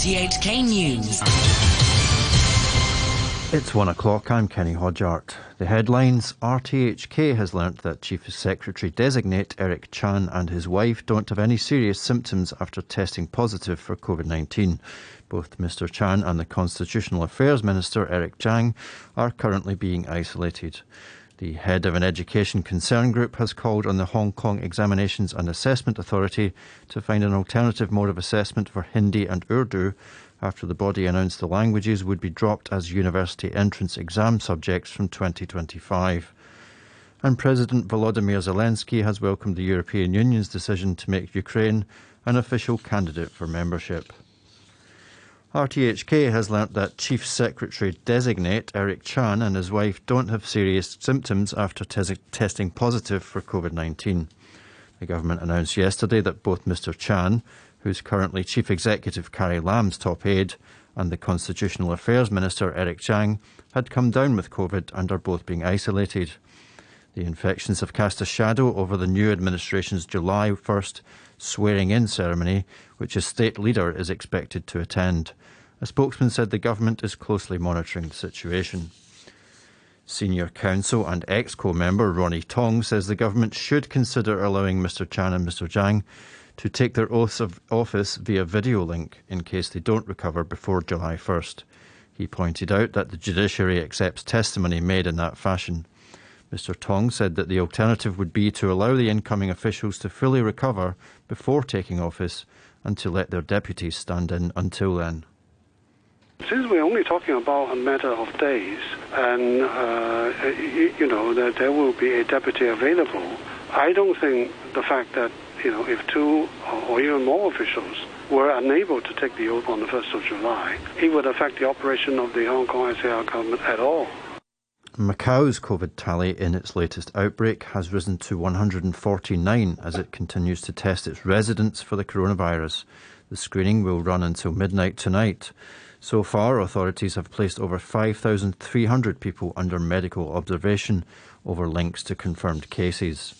RTHK News. It's one o'clock. I'm Kenny Hodgart. The headlines RTHK has learnt that Chief Secretary designate Eric Chan and his wife don't have any serious symptoms after testing positive for COVID 19. Both Mr. Chan and the Constitutional Affairs Minister Erick Tsang are currently being isolated. The head of an education concern group has called on the Hong Kong Examinations and Assessment Authority to find an alternative mode of assessment for Hindi and Urdu after the body announced the languages would be dropped as university entrance exam subjects from 2025. And President Volodymyr Zelensky has welcomed the European Union's decision to make Ukraine an official candidate for membership. RTHK has learnt that Chief Secretary designate Eric Chan and his wife don't have serious symptoms after tes- testing positive for COVID 19. The government announced yesterday that both Mr. Chan, who's currently Chief Executive Carrie Lam's top aide, and the Constitutional Affairs Minister Erick Tsang had come down with COVID and are both being isolated. The infections have cast a shadow over the new administration's July 1st swearing in ceremony, which a state leader is expected to attend. A spokesman said the government is closely monitoring the situation. Senior counsel and EXCO member Ronny Tong says the government should consider allowing Mr Chan and Mr Tsang to take their oaths of office via video link in case they don't recover before July 1st. He pointed out that the judiciary accepts testimony made in that fashion. Mr. Tong said that the alternative would be to allow the incoming officials to fully recover before taking office and to let their deputies stand in until then. Since we're only talking about a matter of days, and uh, you know that there will be a deputy available, I don't think the fact that you know if two or even more officials were unable to take the oath on the 1st of July, it would affect the operation of the Hong Kong SAR government at all. Macau's COVID tally in its latest outbreak has risen to 149 as it continues to test its residents for the coronavirus. The screening will run until midnight tonight. So far, authorities have placed over 5,300 people under medical observation over links to confirmed cases.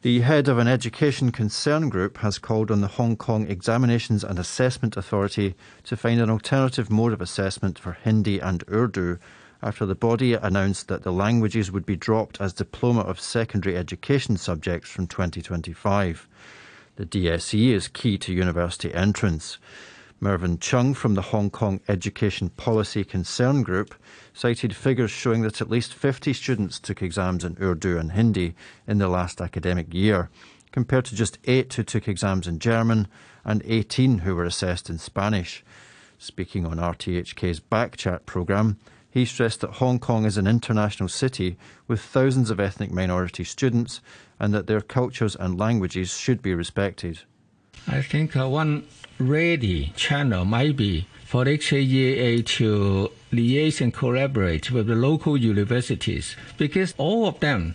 The head of an education concern group has called on the Hong Kong Examinations and Assessment Authority to find an alternative mode of assessment for Hindi and Urdu after the body announced that the languages would be dropped as diploma of secondary education subjects from 2025. The DSE is key to university entrance. Mervyn Chung from the Hong Kong Education Policy Concern Group cited figures showing that at least 50 students took exams in Urdu and Hindi in the last academic year, compared to just 8 who took exams in German and 18 who were assessed in Spanish. Speaking on RTHK's Backchat programme, he stressed that Hong Kong is an international city with thousands of ethnic minority students and that their cultures and languages should be respected. I think uh, one ready channel might be for HKEAA to liaise and collaborate with the local universities because all of them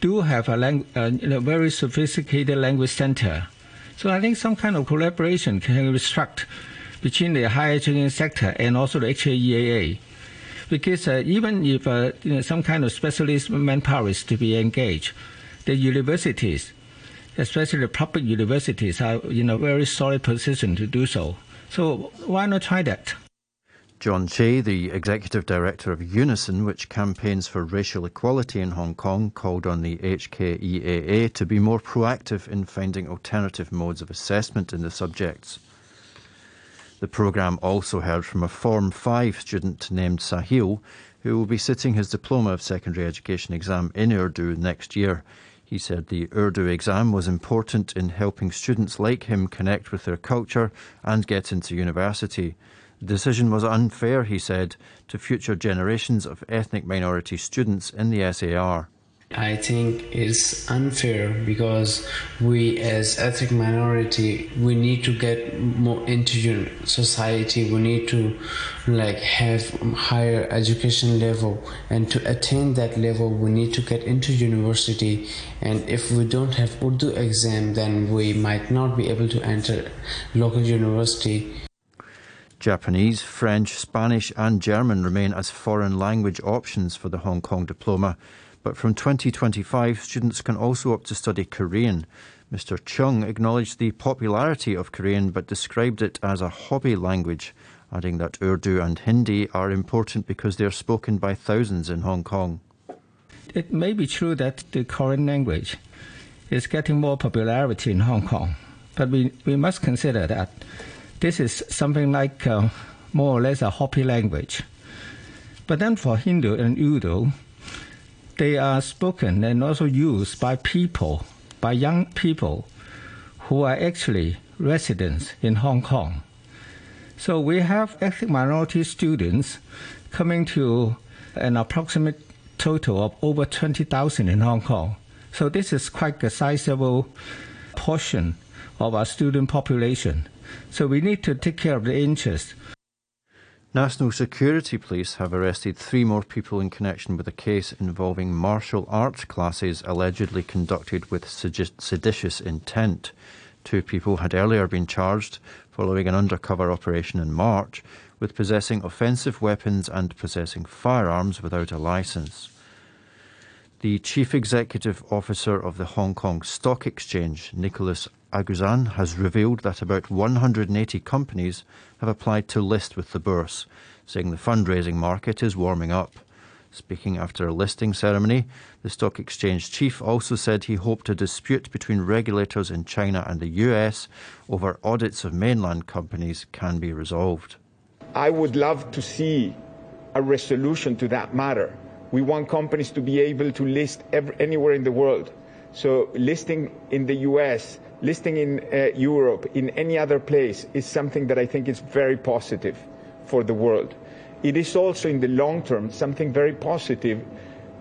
do have a, lang- uh, a very sophisticated language center. So I think some kind of collaboration can be struck between the higher education sector and also the HKEAA. Because uh, even if uh, you know, some kind of specialist manpower is to be engaged, the universities especially the public universities, are in a very solid position to do so. So why not try that? John Che, the executive director of Unison, which campaigns for racial equality in Hong Kong, called on the HKEAA to be more proactive in finding alternative modes of assessment in the subjects. The programme also heard from a Form 5 student named Sahil, who will be sitting his Diploma of Secondary Education exam in Urdu next year. He said the Urdu exam was important in helping students like him connect with their culture and get into university. The decision was unfair, he said, to future generations of ethnic minority students in the SAR. I think it's unfair because we as ethnic minority we need to get more into society. We need to like have higher education level. And to attain that level we need to get into university. And if we don't have Urdu exam then we might not be able to enter local university. Japanese, French, Spanish and German remain as foreign language options for the Hong Kong diploma but from 2025, students can also opt to study Korean. Mr. Chung acknowledged the popularity of Korean but described it as a hobby language, adding that Urdu and Hindi are important because they are spoken by thousands in Hong Kong. It may be true that the Korean language is getting more popularity in Hong Kong, but we, we must consider that this is something like uh, more or less a hobby language. But then for Hindu and Urdu, they are spoken and also used by people by young people who are actually residents in Hong Kong. So we have ethnic minority students coming to an approximate total of over 20,000 in Hong Kong. So this is quite a sizable portion of our student population. So we need to take care of the interest National Security Police have arrested three more people in connection with a case involving martial arts classes allegedly conducted with seditious intent. Two people had earlier been charged, following an undercover operation in March, with possessing offensive weapons and possessing firearms without a license. The Chief Executive Officer of the Hong Kong Stock Exchange, Nicolas Aguzin, has revealed that about 180 companies have applied to list with the Bourse, saying the fundraising market is warming up. Speaking after a listing ceremony, the stock exchange chief also said he hoped a dispute between regulators in China and the US over audits of mainland companies can be resolved. I would love to see a resolution to that matter. We want companies to be able to list every, anywhere in the world. So listing in the US listing in uh, Europe, in any other place, is something that I think is very positive for the world. It is also, in the long term, something very positive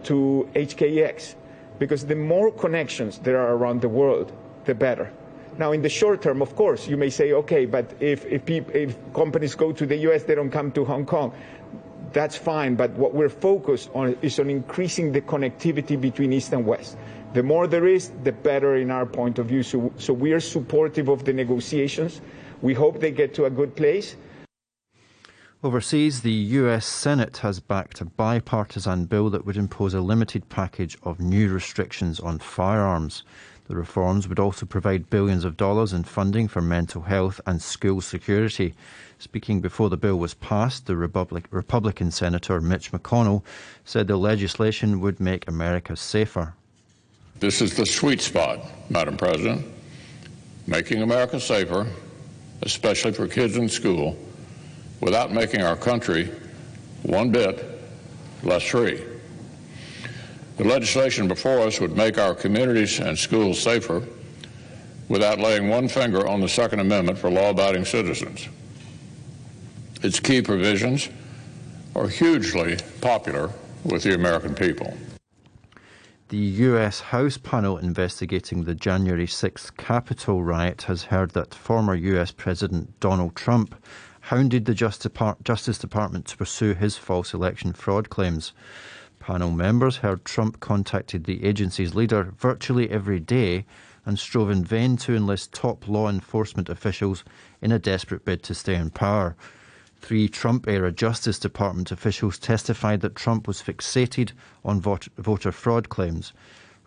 to HKEX, because the more connections there are around the world, the better. Now, in the short term, of course, you may say, okay, but if, if, if companies go to the US, they don't come to Hong Kong. That's fine, but what we're focused on is on increasing the connectivity between East and West. The more there is, the better in our point of view. So, so we are supportive of the negotiations. We hope they get to a good place. Overseas, the US Senate has backed a bipartisan bill that would impose a limited package of new restrictions on firearms. The reforms would also provide billions of dollars in funding for mental health and school security. Speaking before the bill was passed, the Republic, Republican Senator Mitch McConnell said the legislation would make America safer. This is the sweet spot, Madam President, making America safer, especially for kids in school, without making our country one bit less free. The legislation before us would make our communities and schools safer without laying one finger on the Second Amendment for law abiding citizens. Its key provisions are hugely popular with the American people. The US House panel investigating the January 6th Capitol riot has heard that former US President Donald Trump hounded the Justice Department to pursue his false election fraud claims. Panel members heard Trump contacted the agency's leader virtually every day and strove in vain to enlist top law enforcement officials in a desperate bid to stay in power. Three Trump era Justice Department officials testified that Trump was fixated on voter fraud claims.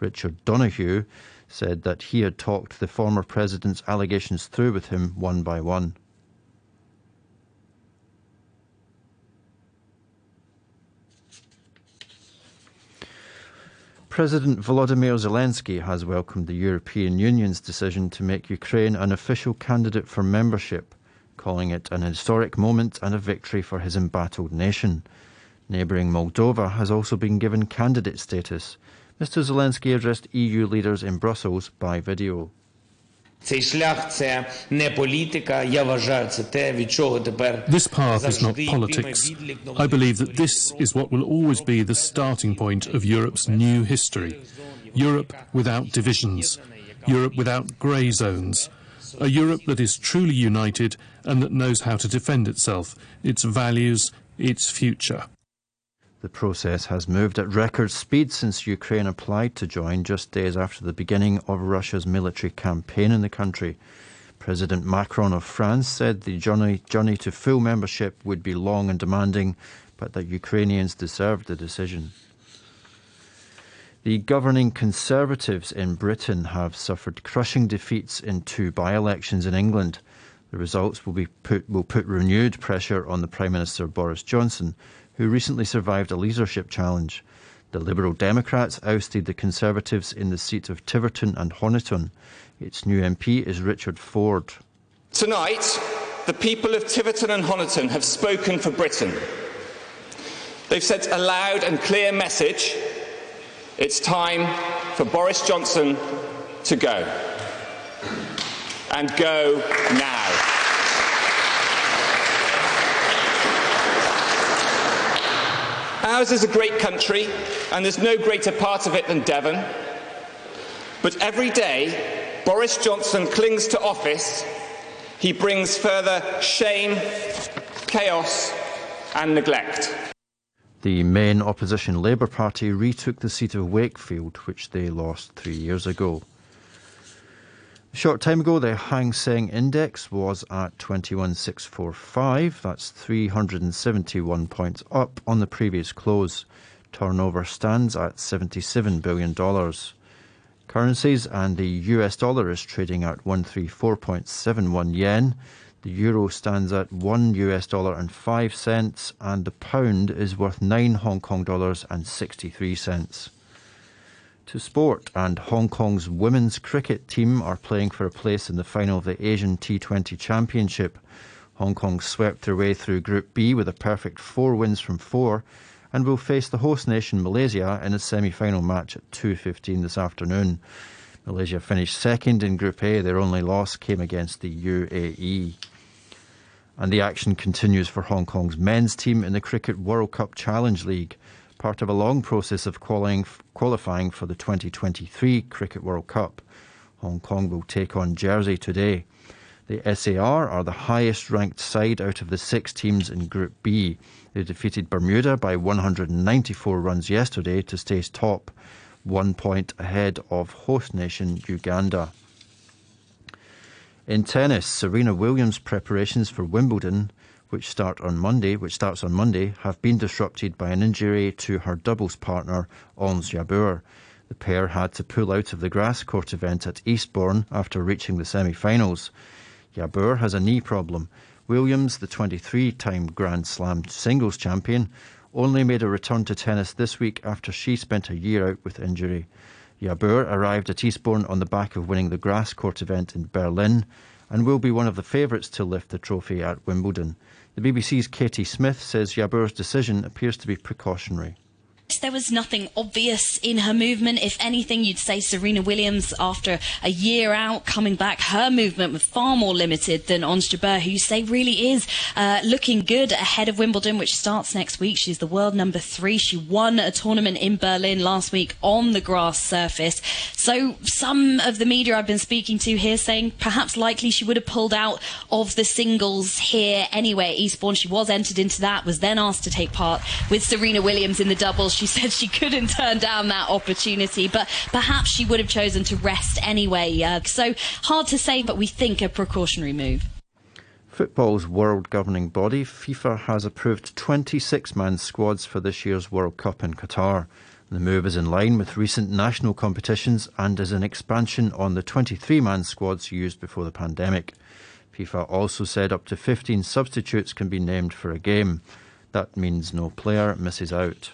Richard Donoghue said that he had talked the former president's allegations through with him one by one. President Volodymyr Zelensky has welcomed the European Union's decision to make Ukraine an official candidate for membership calling it an historic moment and a victory for his embattled nation. Neighbouring Moldova has also been given candidate status. Mr Zelensky addressed EU leaders in Brussels by video. This path is not politics. I believe that this is what will always be the starting point of Europe's new history. Europe without divisions. Europe without grey zones a Europe that is truly united and that knows how to defend itself, its values, its future. The process has moved at record speed since Ukraine applied to join just days after the beginning of Russia's military campaign in the country. President Macron of France said the journey, journey to full membership would be long and demanding, but that Ukrainians deserved the decision. The governing Conservatives in Britain have suffered crushing defeats in two by elections in England. The results will, be put, will put renewed pressure on the Prime Minister Boris Johnson, who recently survived a leadership challenge. The Liberal Democrats ousted the Conservatives in the seat of Tiverton and Honiton. Its new MP is Richard Foord. Tonight, the people of Tiverton and Honiton have spoken for Britain. They've sent a loud and clear message it's time for Boris Johnson to go. And go now. Ours is a great country, and there's no greater part of it than Devon. But every day, Boris Johnson clings to office. He brings further shame, chaos, and neglect. The main opposition Labour Party retook the seat of Wakefield, which they lost three years ago. A short time ago, the Hang Seng Index was at 21,645. That's 371 points up on the previous close. Turnover stands at $77 billion. Currencies and the US dollar is trading at 134.71 yen. The euro stands at one US dollar and five cents, and the pound is worth nine Hong Kong dollars and 63 cents. To sport, and Hong Kong's women's cricket team are playing for a place in the final of the Asian T20 Championship. Hong Kong swept their way through Group B with a perfect four wins from four and will face the host nation Malaysia in a semi-final match at 2.15 this afternoon. Malaysia finished second in Group A. Their only loss came against the UAE. And the action continues for Hong Kong's men's team in the Cricket World Cup Challenge League, part of a long process of qualifying for the 2023 Cricket World Cup. Hong Kong will take on Jersey today. The SAR are the highest ranked side out of the six teams in Group B. They defeated Bermuda by 194 runs yesterday to stay top, one point ahead of host nation Uganda. In tennis, Serena Williams' preparations for Wimbledon, which start on Monday, which starts on Monday, have been disrupted by an injury to her doubles partner Ons Jabeur. The pair had to pull out of the grass court event at Eastbourne after reaching the semi-finals. Jabeur has a knee problem. Williams, the 23-time Grand Slam singles champion, only made a return to tennis this week after she spent a year out with injury. Jabeur arrived at Eastbourne on the back of winning the grass court event in Berlin and will be one of the favourites to lift the trophy at Wimbledon. The BBC's Katie Smith says Jabeur's decision appears to be precautionary. There was nothing obvious in her movement. If anything, you'd say Serena Williams, after a year out, coming back, her movement was far more limited than Ons Jabeur, who you say really is uh, looking good ahead of Wimbledon, which starts next week. She's the world number three. She won a tournament in Berlin last week on the grass surface. So some of the media I've been speaking to here saying perhaps likely she would have pulled out of the singles here anyway. Eastbourne, she was entered into that, was then asked to take part with Serena Williams in the doubles. Said she couldn't turn down that opportunity, but perhaps she would have chosen to rest anyway. Uh, so hard to say, but we think a precautionary move. Football's world governing body, FIFA, has approved 26 man squads for this year's World Cup in Qatar. The move is in line with recent national competitions and is an expansion on the 23 man squads used before the pandemic. FIFA also said up to 15 substitutes can be named for a game. That means no player misses out.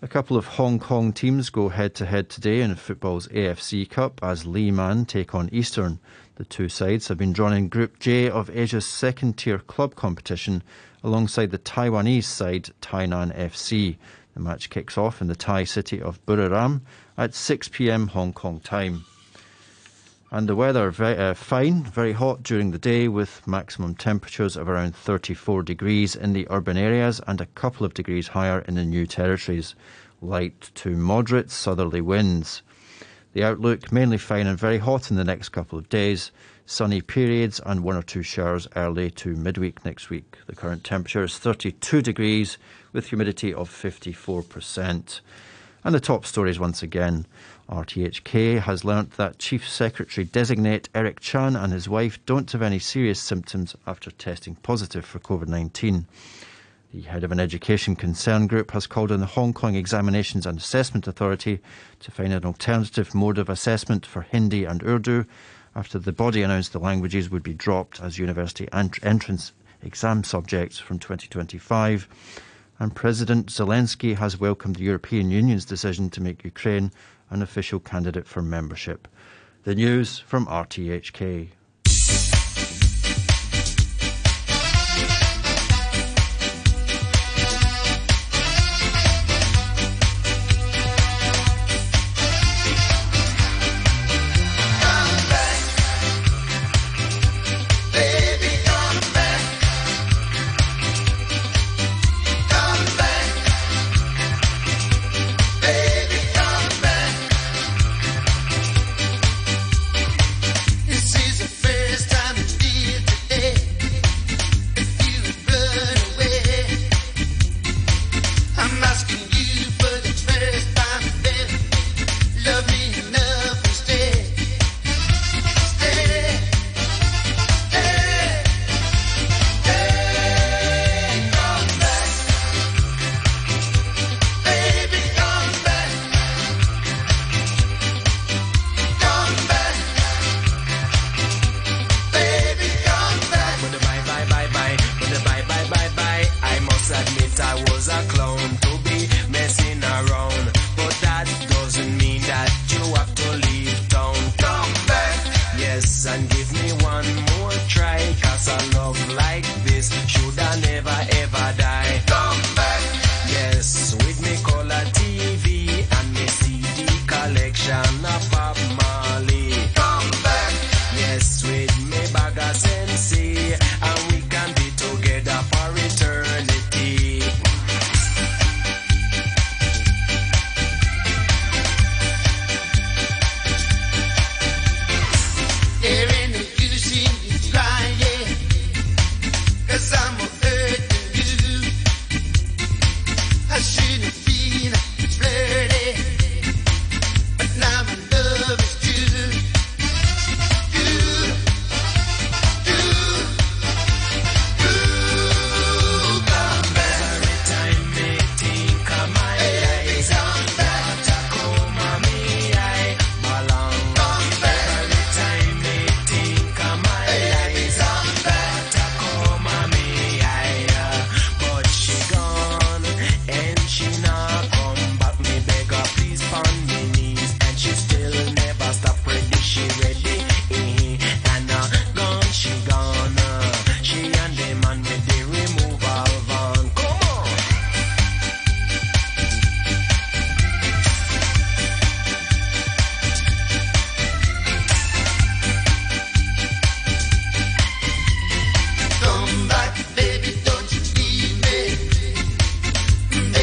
A couple of Hong Kong teams go head to head today in football's AFC Cup as Lee Man take on Eastern. The two sides have been drawn in Group J of Asia's second tier club competition alongside the Taiwanese side Tainan FC. The match kicks off in the Thai city of Buriram at 6 pm Hong Kong time. And the weather very, uh, fine, very hot during the day with maximum temperatures of around 34 degrees in the urban areas and a couple of degrees higher in the new territories. Light to moderate southerly winds. The outlook mainly fine and very hot in the next couple of days. Sunny periods and one or two showers early to midweek next week. The current temperature is 32 degrees with humidity of 54%. And the top stories once again. RTHK has learnt that Chief Secretary designate Eric Chan and his wife don't have any serious symptoms after testing positive for COVID 19. The head of an education concern group has called on the Hong Kong Examinations and Assessment Authority to find an alternative mode of assessment for Hindi and Urdu after the body announced the languages would be dropped as university entrance exam subjects from 2025. And President Zelensky has welcomed the European Union's decision to make Ukraine an official candidate for membership. The news from RTHK.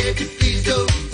Afternoon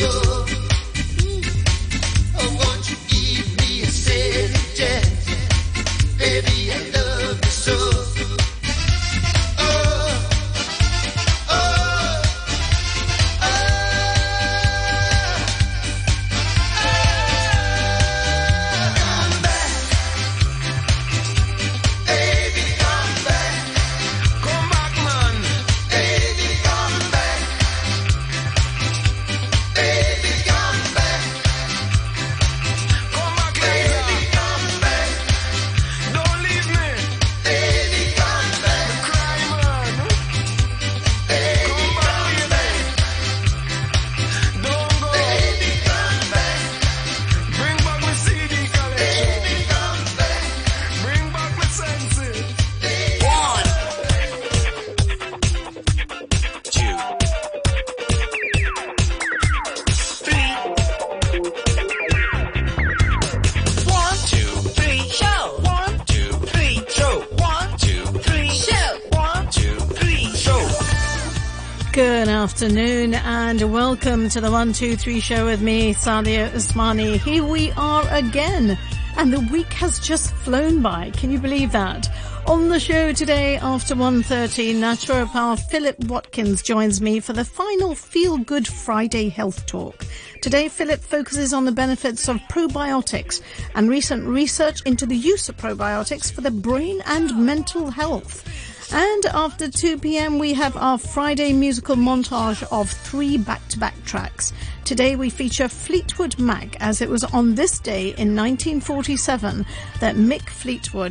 welcome to the 123 show with me, Sadia Usmani. Here we are again and the week has just flown by. Can you believe that? On the show today after 1.30, naturopath Philip Watkins joins me for the final Feel Good Friday Health Talk. Today, Philip focuses on the benefits of probiotics and recent research into the use of probiotics for the brain and mental health. And after 2 p.m., we have our Friday musical montage of three back to back tracks. Today we feature Fleetwood Mac, as it was on this day in 1947 that Mick Fleetwood